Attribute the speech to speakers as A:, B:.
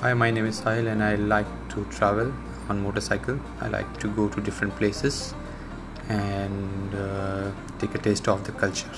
A: Hi, my name is Sahil and I like to travel on motorcycle. I like to go to different places and uh, take a taste of the culture.